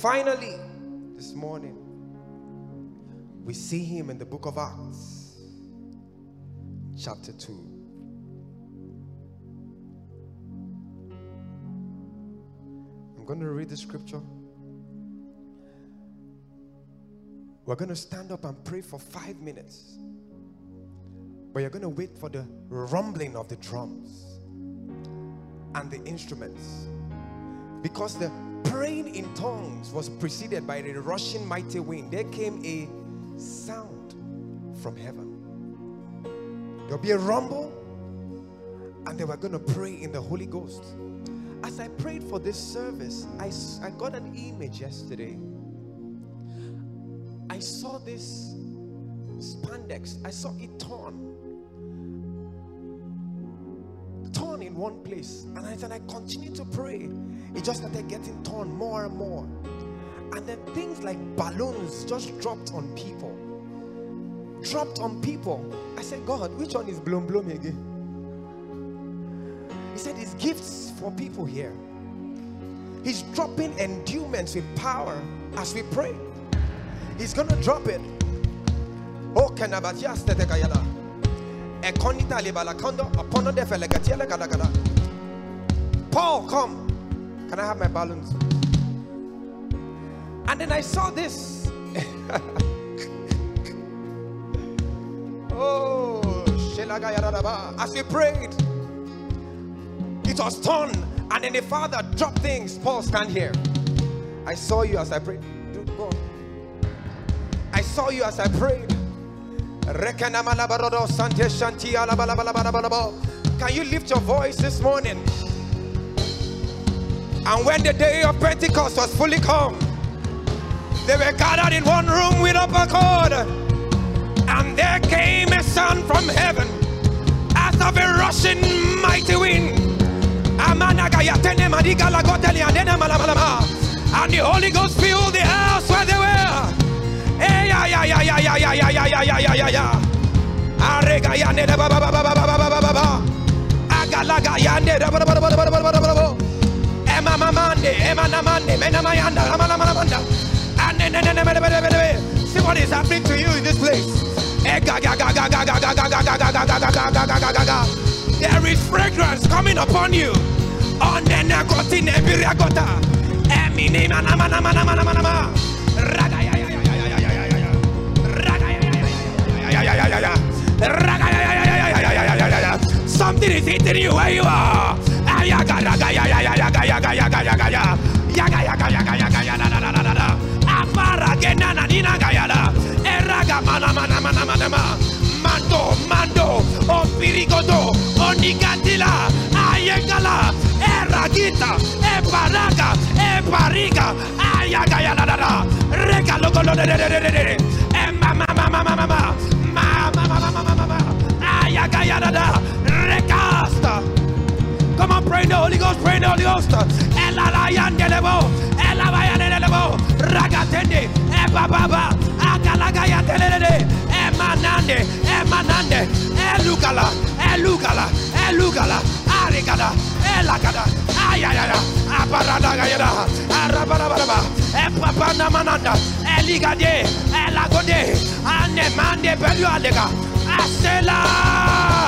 Finally, this morning, we see him in the book of Acts, chapter 2. I'm going to read the scripture. We're going to stand up and pray for five minutes. But you're going to wait for the rumbling of the drums and the instruments. Because the praying in tongues was preceded by the rushing mighty wind. There came a sound from heaven. There'll be a rumble, and they were going to pray in the Holy Ghost. As I prayed for this service, I, I got an image yesterday. I saw this spandex, I saw it torn. Torn in one place, and I I continued to pray. It just started getting torn more and more. And then things like balloons just dropped on people. Dropped on people. I said, God, which one is bloom bloom again? He said, It's gifts for people here. He's dropping endowments with power as we pray. He's gonna drop it. Oh, Paul, come. Can I have my balloons? And then I saw this. oh, as we prayed, it was torn. And then the father dropped things. Paul, stand here. I saw you as I prayed. Dude, go. I saw you as I prayed. Can you lift your voice this morning? And when the day of Pentecost was fully come, they were gathered in one room with upper cord. And there came a sound from heaven as of a rushing mighty wind. And the Holy Ghost filled the house where they were. Hey. See what is happening to you in this place. There is fragrance coming upon you. Something is hitting you where you are. yaka yaka ya yaka yaka yaka yaka ya na na na na na amara ke na na ni na gaya la eraga mana mana mana mana ma mando mando o pirigodo o nikatila ayengala eragita e paraga e pariga ayaka ya na na na reka lo lo re re re re re e mama mama mama mama ma ma ya na na Recasta! Pray in the Holy Ghost, pray in the Holy Ghost. Ela la yandelebo, ela ba yandelebo, ragatende, eba baba, akalaga yandelele, emanande, emanande, elugala, elugala, elugala. Arigada, Elagada, Ayaya, Aparada Gayada, Arabaraba, Epapana Mananda, Eligade, Elagode, Anemande Beluadega, Asela.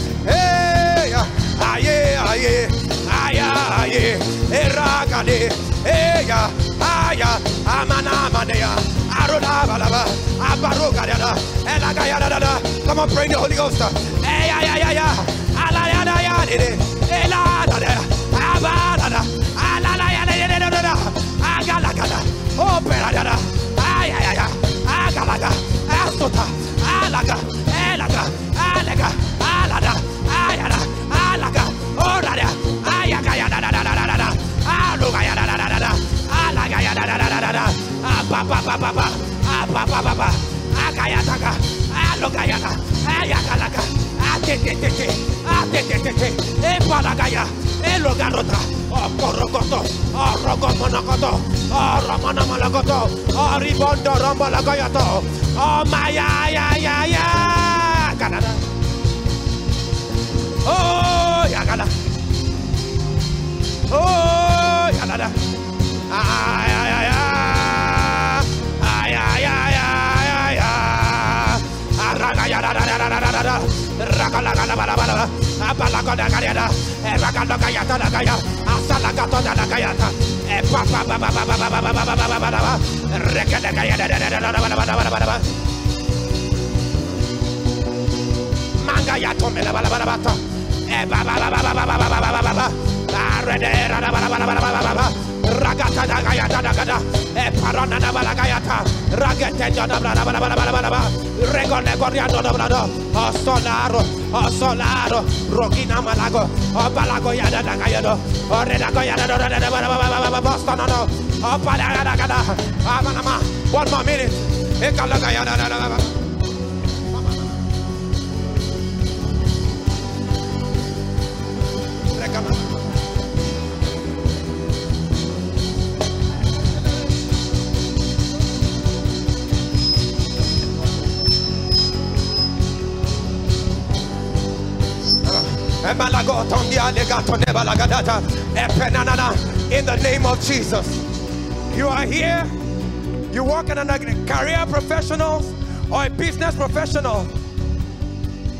aye, aye, aye, aye, eragade, hey, Aya, Amana Manea, Aruna Balaba, Abaruga, Elagayada. Come on, pray the Holy Ghost. Eh, aya, aya, aya, Alayada, Elada, Abada, Alayada, Agalagada, Operada, Aya, aya, Agalaga, Asota, Alaga, Apapapapapa. Apapapapa. Akayataka. Alokayata. Ayakalaka. Atetetete. Atetetete. Epalagaya. Elogarota. Oporokoto. Orogomonokoto. Oromonomolokoto. Oribondo rombologoyoto. Oh my ya ya ya ya. Canada. Oh, yagada. Oh, yagada. Ay, ya ya ya. Rakalagalabalabala, Abalagodagayada, Rakalagayata, Asalagatonagayata, Papa, Rekadagayada, Mangayato, Melabalabata, Baba, Ragata da gayata da gada, e parana da balagayata, ragete da bala bala bala bala bala, da blado, o solaro, o solaro, rogina malago, o balago yada da gayado, o reda goyada da da da bala bala bala bala no, o pala da gada, one more minute, e da da da. In the name of Jesus. You are here, you work in a career professional or a business professional.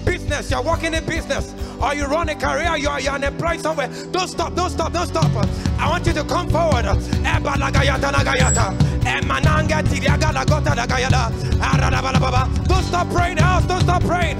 Business, you're working in business or you run a career, you're, you're unemployed somewhere. Don't stop, don't stop, don't stop. I want you to come forward. Don't stop praying, house. Don't stop praying.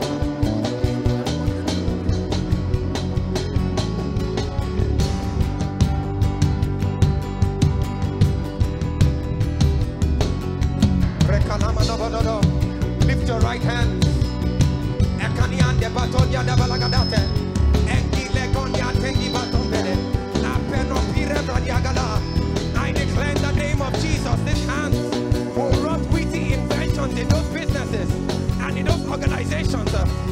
I declare the name of Jesus, this hand will rot witty inventions in those businesses and in those organizations.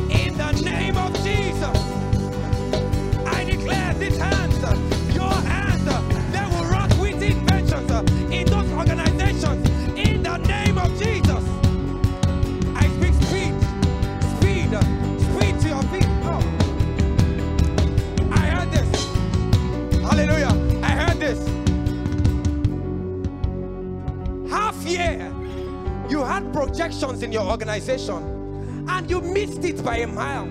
Projections in your organization and you missed it by a mile.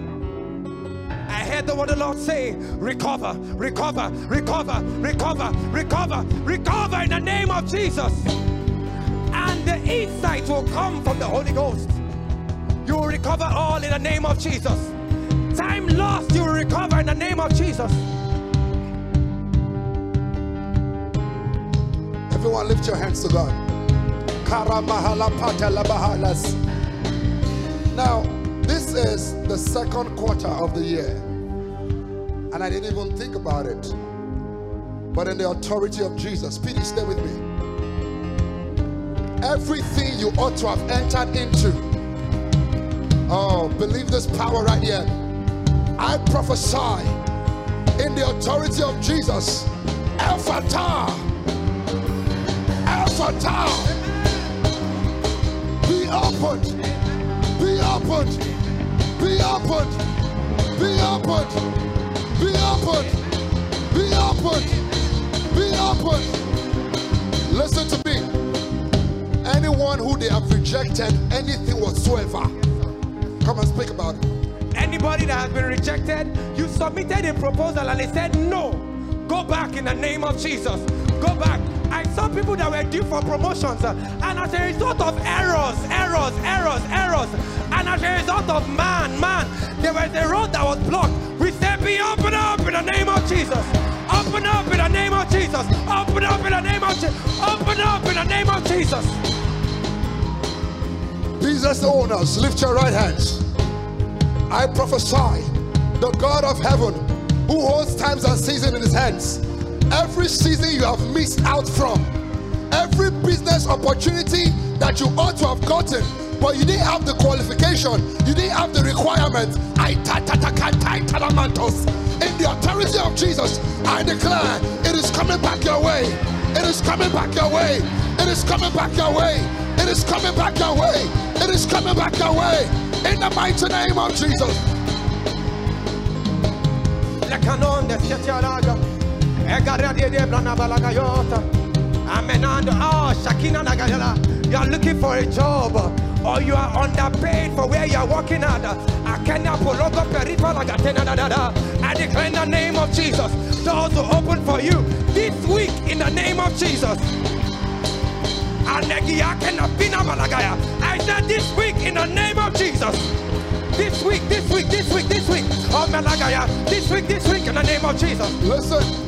I heard the word of the Lord say, recover, recover, recover, recover, recover, recover in the name of Jesus. And the insight will come from the Holy Ghost. you will recover all in the name of Jesus. Time lost, you will recover in the name of Jesus. Everyone lift your hands to God. Now, this is the second quarter of the year. And I didn't even think about it. But in the authority of Jesus, Peter, stay with me. Everything you ought to have entered into. Oh, believe this power right here. I prophesy in the authority of Jesus. Ephphatha. Alpha be opened. Be opened. Be opened. Be opened. Be opened. Be opened. Be opened. Listen to me. Anyone who they have rejected anything whatsoever, come and speak about it. Anybody that has been rejected, you submitted a proposal and they said no. Go back in the name of Jesus. Go back. I saw people that were due for promotions, uh, and as a result of errors, errors, errors, errors, and as a result of man, man, there was a road that was blocked. We said, Be open up in the name of Jesus. Open up in the name of Jesus. Open up in the name of Jesus. Open up in the name of Jesus. Business owners, lift your right hands. I prophesy the God of heaven who holds times and seasons in his hands every season you have missed out from, every business opportunity that you ought to have gotten, but you didn't have the qualification, you didn't have the requirement. I in the authority of Jesus, I declare it is coming back your way. It is coming back your way. It is coming back your way. It is coming back your way. It is coming back your way. In the mighty name of Jesus. Oh. You are looking for a job or you are underpaid for where you are working at. I declare in the name of Jesus, doors will open for you this week in the name of Jesus. I said this week in the name of Jesus. This week, this week, this week, this week. Oh, Melagaya. This week, this week in the name of Jesus. Listen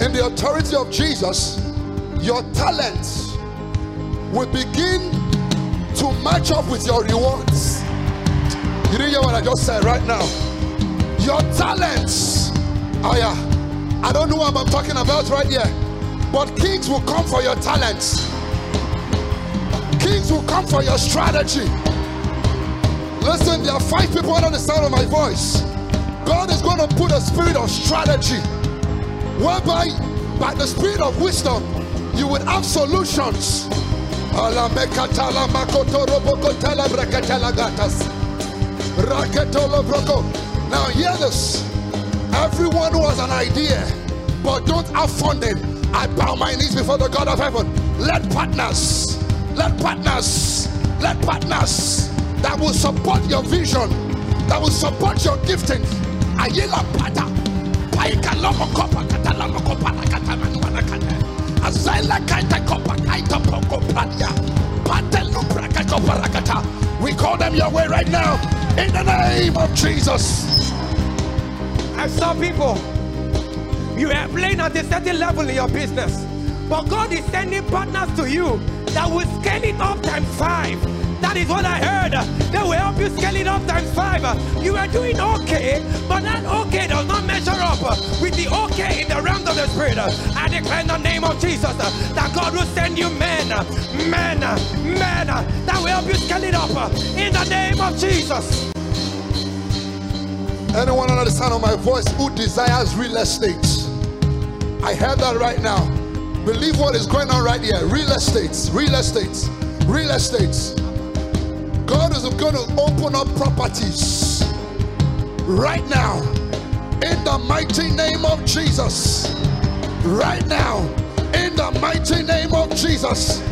in the authority of Jesus, your talents will begin to match up with your rewards. You didn't hear what I just said right now. Your talents, oh yeah, I don't know what I'm talking about right here, but kings will come for your talents. Kings will come for your strategy. Listen, there are five people under the sound of my voice. God is going to put a spirit of strategy whereby by the spirit of wisdom you would have solutions. Now hear this. Everyone who has an idea but don't have funding, I bow my knees before the God of heaven. Let partners, let partners, let partners that will support your vision, that will support your gifting. Ayela Pata. We call them your way right now in the name of Jesus. I saw people. You are playing at a certain level in your business, but God is sending partners to you that will scale it up times five that is what I heard. They will help you scale it up times five. You are doing okay, but that okay does not measure up with the okay in the realm of the spirit. I declare in the name of Jesus that God will send you men, men, men that will help you scale it up in the name of Jesus. Anyone under the sound of my voice who desires real estate, I heard that right now. Believe what is going on right here. Real estates, real estates, real estates. God is going to open up properties right now in the mighty name of Jesus. Right now, in the mighty name of Jesus.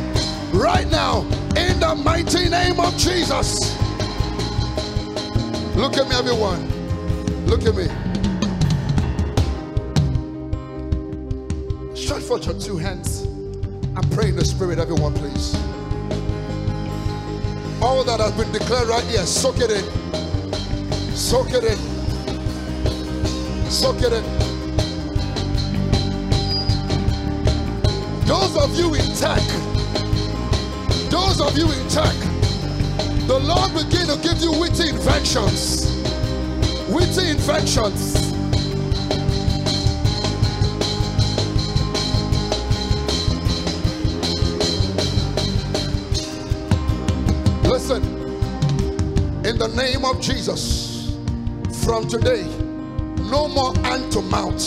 Right now, in the mighty name of Jesus. Look at me, everyone. Look at me. Stretch forth your two hands. and pray in the Spirit, everyone, please. All that has been declared right here, soak it in. Soak it in. Soak it in. Those of you in tech, those of you in tech, the Lord begin to give you witty inventions. Witty inventions. Name of Jesus, from today, no more hand to mouth.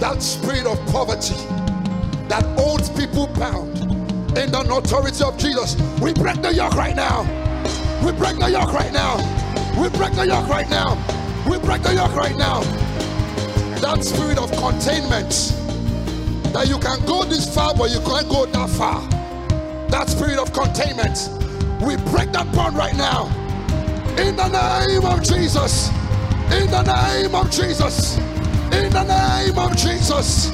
That spirit of poverty that holds people bound in the authority of Jesus, we break the yoke right now. We break the yoke right now. We break the yoke right now. We break the yoke right now. That spirit of containment that you can go this far, but you can't go that far. That spirit of containment, we break that bond right now. In the name of Jesus. In the name of Jesus. In the name of Jesus.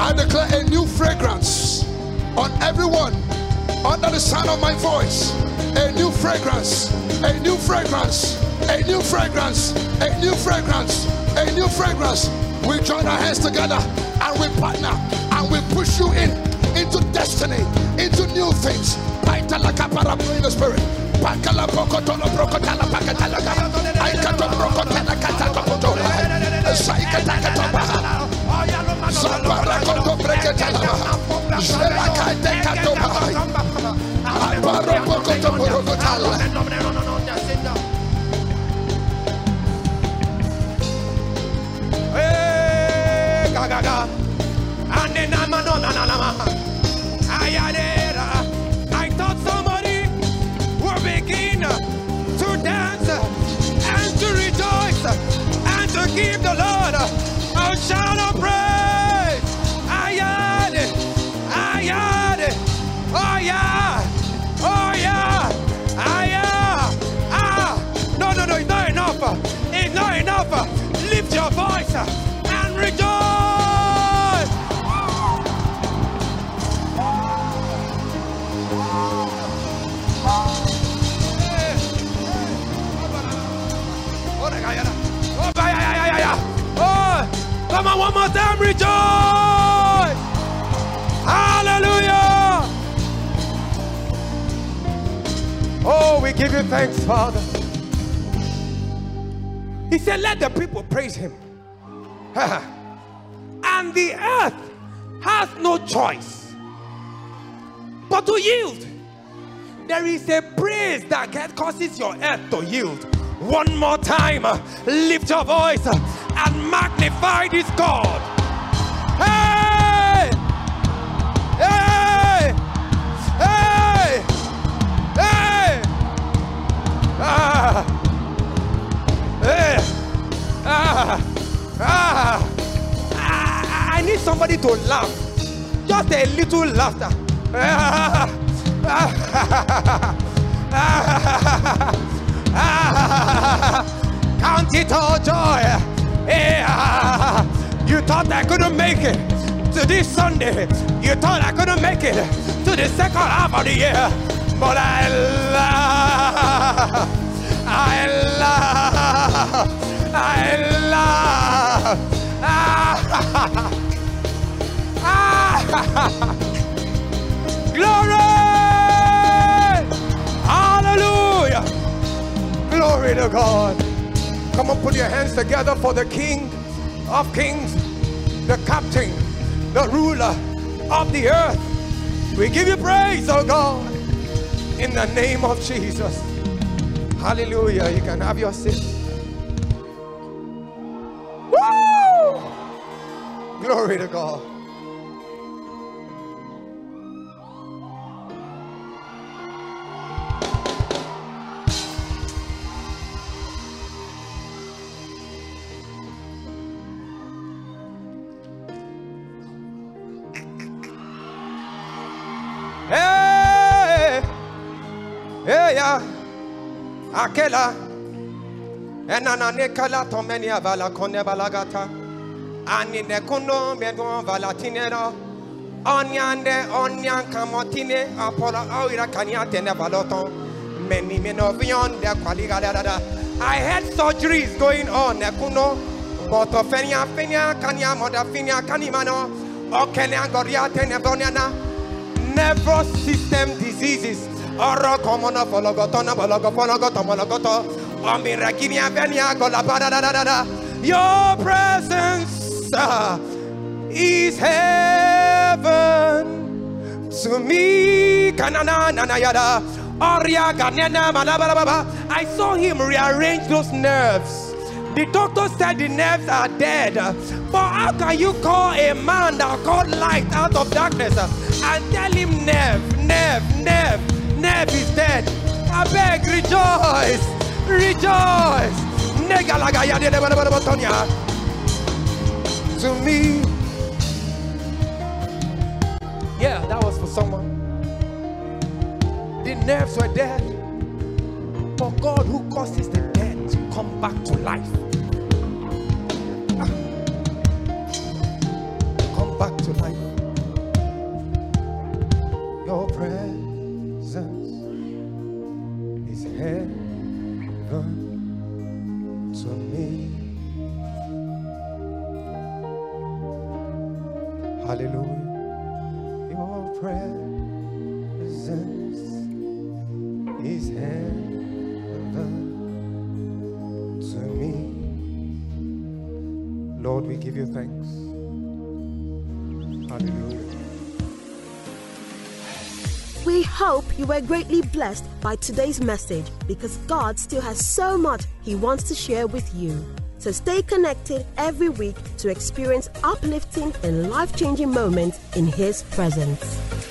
I declare a new fragrance on everyone under the sound of my voice. A new fragrance, a new fragrance, a new fragrance, a new fragrance, a new fragrance. We join our hands together and we partner and we push you in into destiny, into new things. In the spirit. Hey, ga, ga, ga. Ane, na, ma, no, na, na, I thought somebody would begin to dance and to rejoice and to give the Lord a shout of praise. Yeah. Oh, yeah. Ay, yeah. Ah. No, no, no, it's not enough. It's not enough. Lift your voice more time, rejoice! Hallelujah! Oh, we give you thanks, Father. He said, Let the people praise him. and the earth has no choice but to yield. There is a praise that causes your earth to yield. One more time, lift your voice and magnify this God. Hey! Hey! Hey! Hey! Ah! Hey! Ah! Ah! I, I need somebody to laugh. Just a little laughter. Ah! Ah! Ah! Count it all joy. Yeah. You thought I couldn't make it to this Sunday. You thought I couldn't make it to the second half of the year. But I love. I love. I love. Ah. Ah. Glory! Hallelujah! Glory to God. Come on, put your hands together for the King of Kings, the Captain, the ruler of the earth. We give you praise, oh God, in the name of Jesus. Hallelujah. You can have your seat. Woo! Glory to God. Akela, enana nekala tomeni avala kone balagata, ani nekuno medon valatinero, Onyande, onyan kamotine, apola awira kanyate nevaloton. Many men of beyond the qualiga da da da. I had surgeries going on, Nekuno. But ofenia fenia kanya moda kanimano. Okenya goria teneboniana. Nervous system diseases. Oro bologofonogoto mologoto. Da da da da. Your presence uh, is heaven to me. Kanana nana yada. Aria ganena. I saw him rearrange those nerves. The doctor said the nerves are dead. But how can you call a man that called light out of darkness and tell him nerve, nerve, nerve, nerve is dead? I beg, rejoice, rejoice. To me. Yeah, that was for someone. The nerves were dead. But God who causes the dead to come back to life. Ah. Come back to life. You were greatly blessed by today's message because God still has so much He wants to share with you. So stay connected every week to experience uplifting and life changing moments in His presence.